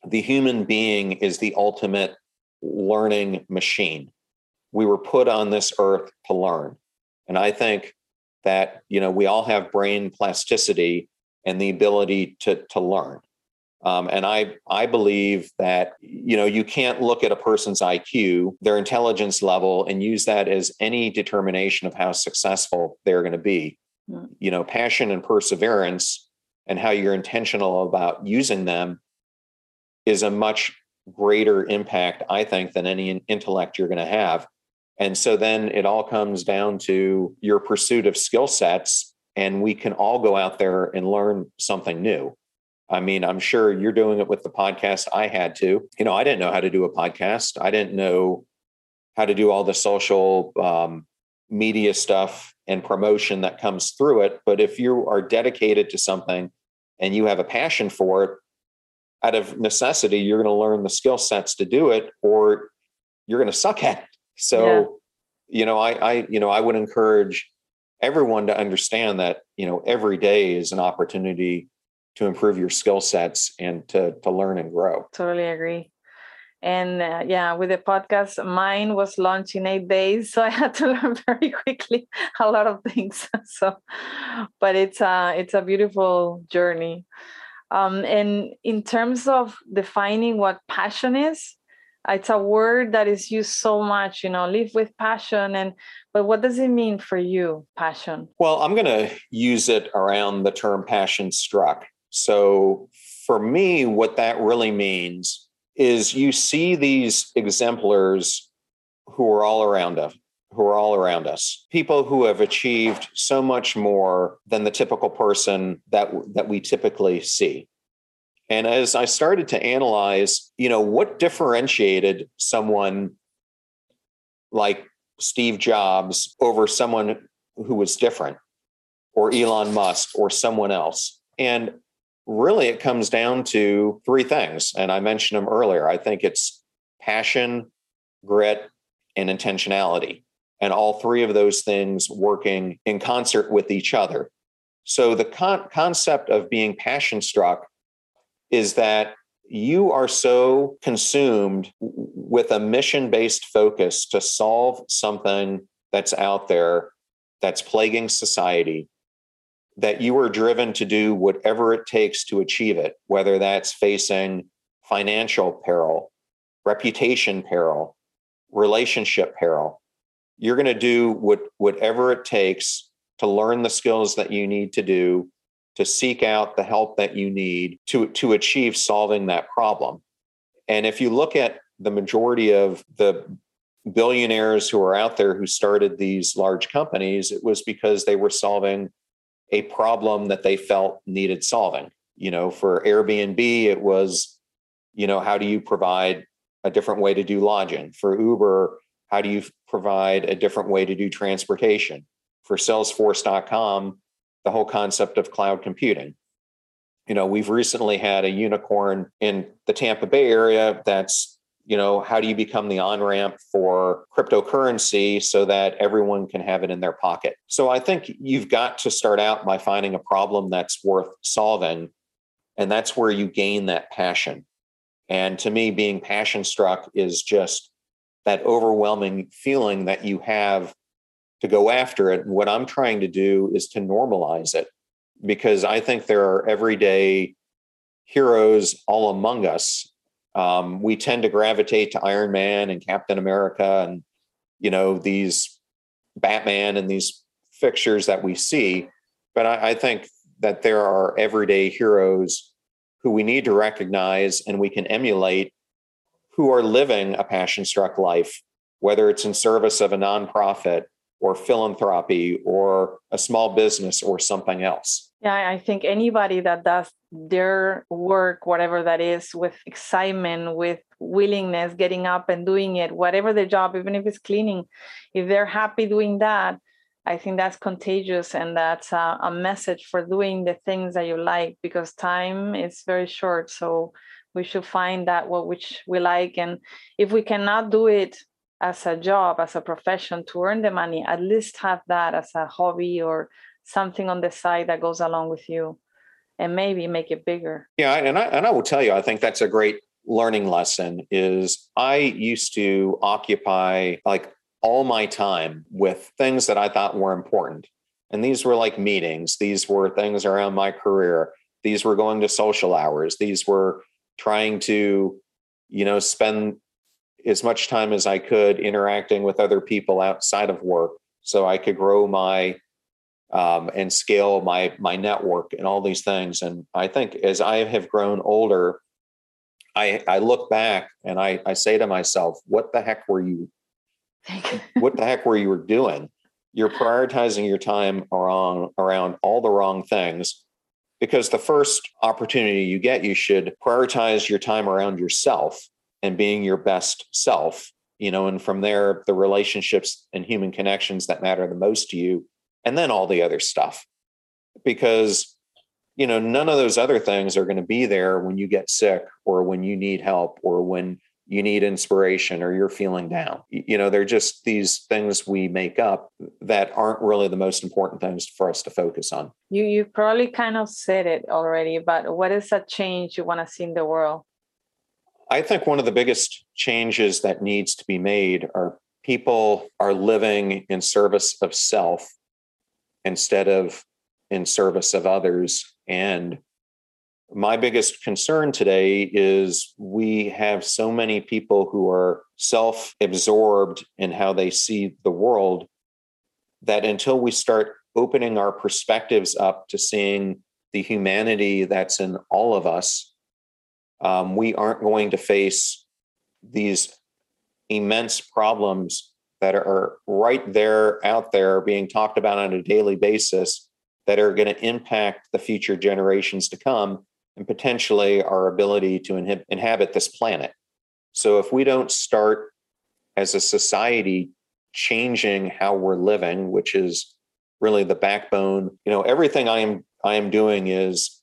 the human being is the ultimate learning machine. We were put on this earth to learn. And I think that, you know, we all have brain plasticity and the ability to, to learn. Um, and I, I believe that you know you can't look at a person's IQ, their intelligence level, and use that as any determination of how successful they're going to be. You know, passion and perseverance, and how you're intentional about using them, is a much greater impact, I think, than any intellect you're going to have. And so then it all comes down to your pursuit of skill sets, and we can all go out there and learn something new. I mean, I'm sure you're doing it with the podcast. I had to. You know, I didn't know how to do a podcast. I didn't know how to do all the social um, media stuff and promotion that comes through it. But if you are dedicated to something and you have a passion for it, out of necessity, you're going to learn the skill sets to do it, or you're going to suck at it. So, yeah. you know, I, I, you know, I would encourage everyone to understand that, you know, every day is an opportunity to improve your skill sets and to to learn and grow. Totally agree. And uh, yeah, with the podcast, mine was launched in eight days, so I had to learn very quickly a lot of things. so, but it's a it's a beautiful journey. Um, and in terms of defining what passion is, it's a word that is used so much you know live with passion. And but what does it mean for you passion? Well i'm going to use it around the term passion struck. So for me, what that really means is you see these exemplars who are all around us who are all around us. People who have achieved so much more than the typical person that that we typically see and as i started to analyze you know what differentiated someone like steve jobs over someone who was different or elon musk or someone else and really it comes down to three things. And I mentioned them earlier. I think it's passion, grit, and intentionality. And all three of those things working in concert with each other. So the con- concept of being passion struck is that you are so consumed with a mission based focus to solve something that's out there that's plaguing society that you are driven to do whatever it takes to achieve it, whether that's facing financial peril, reputation peril, relationship peril. You're going to do what, whatever it takes to learn the skills that you need to do to seek out the help that you need to, to achieve solving that problem. And if you look at the majority of the billionaires who are out there who started these large companies, it was because they were solving a problem that they felt needed solving. You know, for Airbnb, it was, you know, how do you provide a different way to do lodging? For Uber, how do you provide a different way to do transportation? For Salesforce.com, the whole concept of cloud computing. You know, we've recently had a unicorn in the Tampa Bay area that's you know how do you become the on ramp for cryptocurrency so that everyone can have it in their pocket so i think you've got to start out by finding a problem that's worth solving and that's where you gain that passion and to me being passion struck is just that overwhelming feeling that you have to go after it and what i'm trying to do is to normalize it because i think there are everyday heroes all among us um, we tend to gravitate to Iron Man and Captain America and you know these Batman and these fixtures that we see. But I, I think that there are everyday heroes who we need to recognize and we can emulate who are living a passion struck life, whether it's in service of a nonprofit or philanthropy or a small business or something else. Yeah, I think anybody that does their work, whatever that is, with excitement, with willingness, getting up and doing it, whatever the job, even if it's cleaning, if they're happy doing that, I think that's contagious and that's a, a message for doing the things that you like because time is very short. So we should find that what which we like. And if we cannot do it as a job, as a profession to earn the money, at least have that as a hobby or something on the side that goes along with you and maybe make it bigger. Yeah, and I and I will tell you, I think that's a great learning lesson is I used to occupy like all my time with things that I thought were important. And these were like meetings, these were things around my career, these were going to social hours, these were trying to, you know, spend as much time as I could interacting with other people outside of work so I could grow my um, and scale my my network and all these things. And I think as I have grown older, I I look back and I I say to myself, what the heck were you what the heck were you doing? You're prioritizing your time around around all the wrong things because the first opportunity you get, you should prioritize your time around yourself and being your best self. You know, and from there, the relationships and human connections that matter the most to you, and then all the other stuff. Because you know none of those other things are going to be there when you get sick or when you need help or when you need inspiration or you're feeling down. You know, they're just these things we make up that aren't really the most important things for us to focus on. You you probably kind of said it already, but what is that change you want to see in the world? I think one of the biggest changes that needs to be made are people are living in service of self instead of in service of others. And my biggest concern today is we have so many people who are self absorbed in how they see the world that until we start opening our perspectives up to seeing the humanity that's in all of us, um, we aren't going to face these immense problems that are right there out there being talked about on a daily basis that are going to impact the future generations to come and potentially our ability to inhib- inhabit this planet. So if we don't start as a society changing how we're living, which is really the backbone, you know, everything I am I am doing is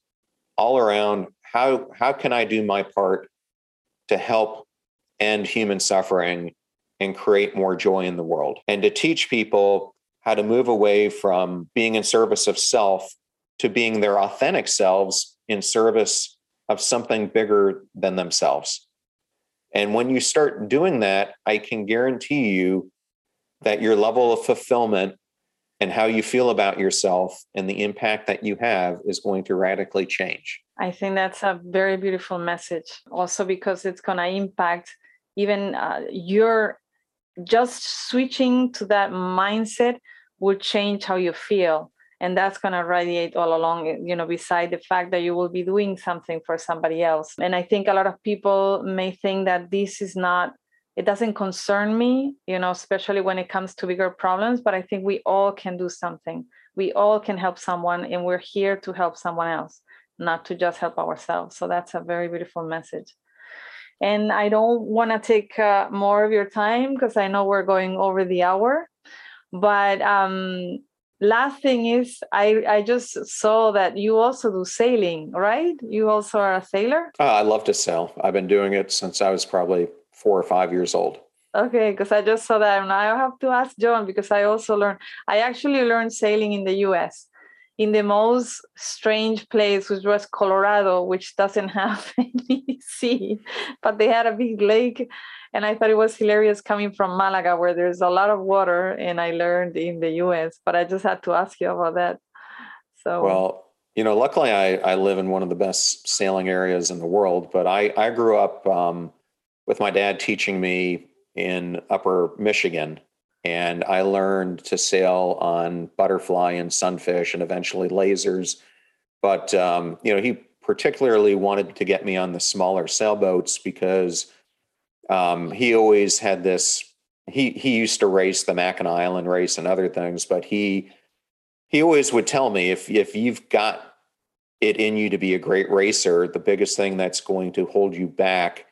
all around how how can I do my part to help end human suffering and create more joy in the world and to teach people how to move away from being in service of self to being their authentic selves in service of something bigger than themselves. And when you start doing that, I can guarantee you that your level of fulfillment and how you feel about yourself and the impact that you have is going to radically change. I think that's a very beautiful message. Also, because it's going to impact even uh, your just switching to that mindset will change how you feel and that's going to radiate all along you know beside the fact that you will be doing something for somebody else and i think a lot of people may think that this is not it doesn't concern me you know especially when it comes to bigger problems but i think we all can do something. We all can help someone and we're here to help someone else not to just help ourselves. So that's a very beautiful message. And i don't want to take uh, more of your time because i know we're going over the hour but um, last thing is i i just saw that you also do sailing right? You also are a sailor? Uh, i love to sail. I've been doing it since i was probably four or five years old okay because i just saw that and i have to ask john because i also learned i actually learned sailing in the us in the most strange place which was colorado which doesn't have any sea but they had a big lake and I thought it was hilarious coming from Malaga, where there's a lot of water, and I learned in the U.S. But I just had to ask you about that. So well, you know, luckily I I live in one of the best sailing areas in the world. But I I grew up um, with my dad teaching me in Upper Michigan, and I learned to sail on butterfly and sunfish, and eventually lasers. But um, you know, he particularly wanted to get me on the smaller sailboats because um, he always had this. He he used to race the Mackinac Island race and other things, but he he always would tell me if if you've got it in you to be a great racer, the biggest thing that's going to hold you back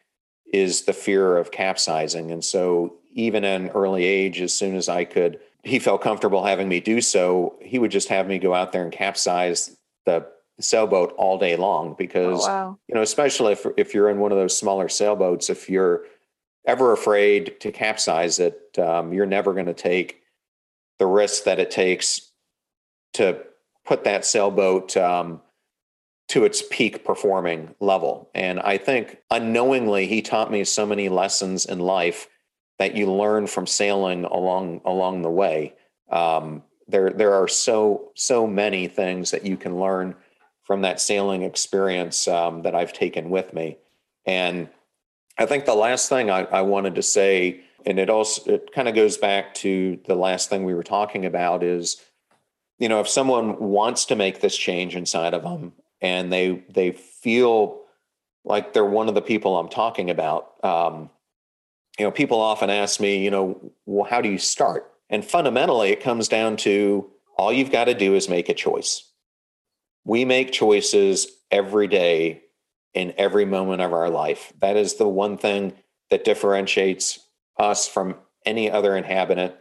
is the fear of capsizing. And so even at an early age, as soon as I could, he felt comfortable having me do so, he would just have me go out there and capsize the sailboat all day long because Oh, wow. you know, especially if if you're in one of those smaller sailboats, if you're ever afraid to capsize it, um, you're never going to take the risk that it takes to put that sailboat um, to its peak performing level. And I think unknowingly, he taught me so many lessons in life that you learn from sailing along along the way. Um, there, there are so so many things that you can learn from that sailing experience um, that I've taken with me. And I think the last thing I, I wanted to say, and it also it kind of goes back to the last thing we were talking about, is you know if someone wants to make this change inside of them and they they feel like they're one of the people I'm talking about. Um, you know, people often ask me, you know, well, how do you start? And fundamentally, it comes down to all you've got to do is make a choice. We make choices every day in every moment of our life. That is the one thing that differentiates us from any other inhabitant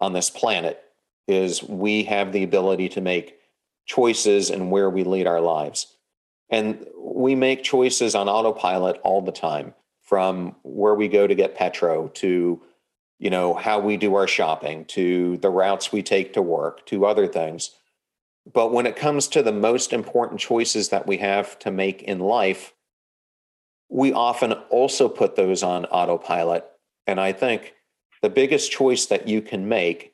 on this planet is we have the ability to make choices and where we lead our lives. And we make choices on autopilot all the time from where we go to get petro to you know how we do our shopping to the routes we take to work to other things but when it comes to the most important choices that we have to make in life we often also put those on autopilot and i think the biggest choice that you can make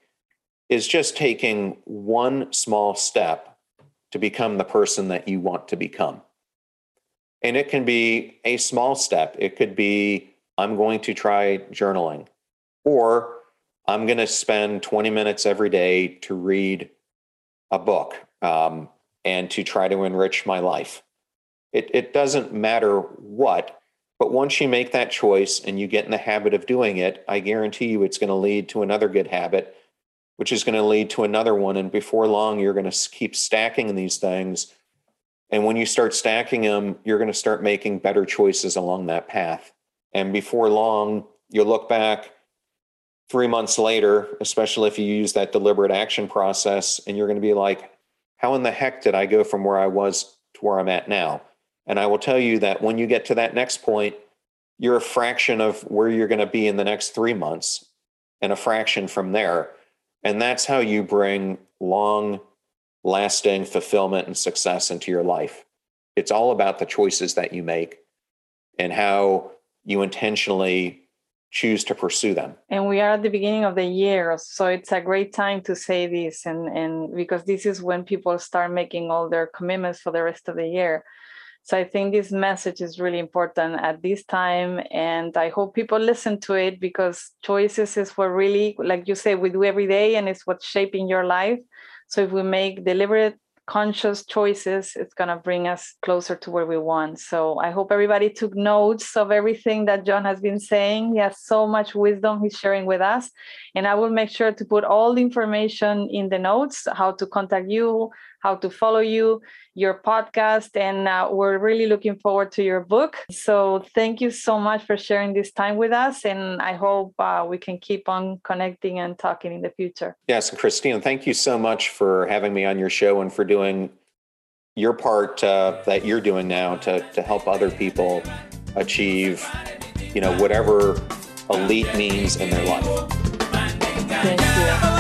is just taking one small step to become the person that you want to become and it can be a small step. It could be, I'm going to try journaling, or I'm going to spend 20 minutes every day to read a book um, and to try to enrich my life. It, it doesn't matter what, but once you make that choice and you get in the habit of doing it, I guarantee you it's going to lead to another good habit, which is going to lead to another one. And before long, you're going to keep stacking these things and when you start stacking them, you're going to start making better choices along that path. And before long, you'll look back three months later, especially if you use that deliberate action process, and you're going to be like, how in the heck did I go from where I was to where I'm at now? And I will tell you that when you get to that next point, you're a fraction of where you're going to be in the next three months and a fraction from there. And that's how you bring long lasting fulfillment and success into your life. It's all about the choices that you make and how you intentionally choose to pursue them. And we are at the beginning of the year, so it's a great time to say this and and because this is when people start making all their commitments for the rest of the year. So I think this message is really important at this time and I hope people listen to it because choices is what really like you say we do every day and it's what's shaping your life. So if we make deliberate, conscious choices, it's going to bring us closer to where we want. So I hope everybody took notes of everything that John has been saying. He has so much wisdom he's sharing with us. And I will make sure to put all the information in the notes how to contact you, how to follow you, your podcast. And uh, we're really looking forward to your book. So thank you so much for sharing this time with us. And I hope uh, we can keep on connecting and talking in the future. Yes, and Christina, thank you so much for having me on your show and for doing your part uh, that you're doing now to, to help other people achieve, you know, whatever elite means in their life. Thank you.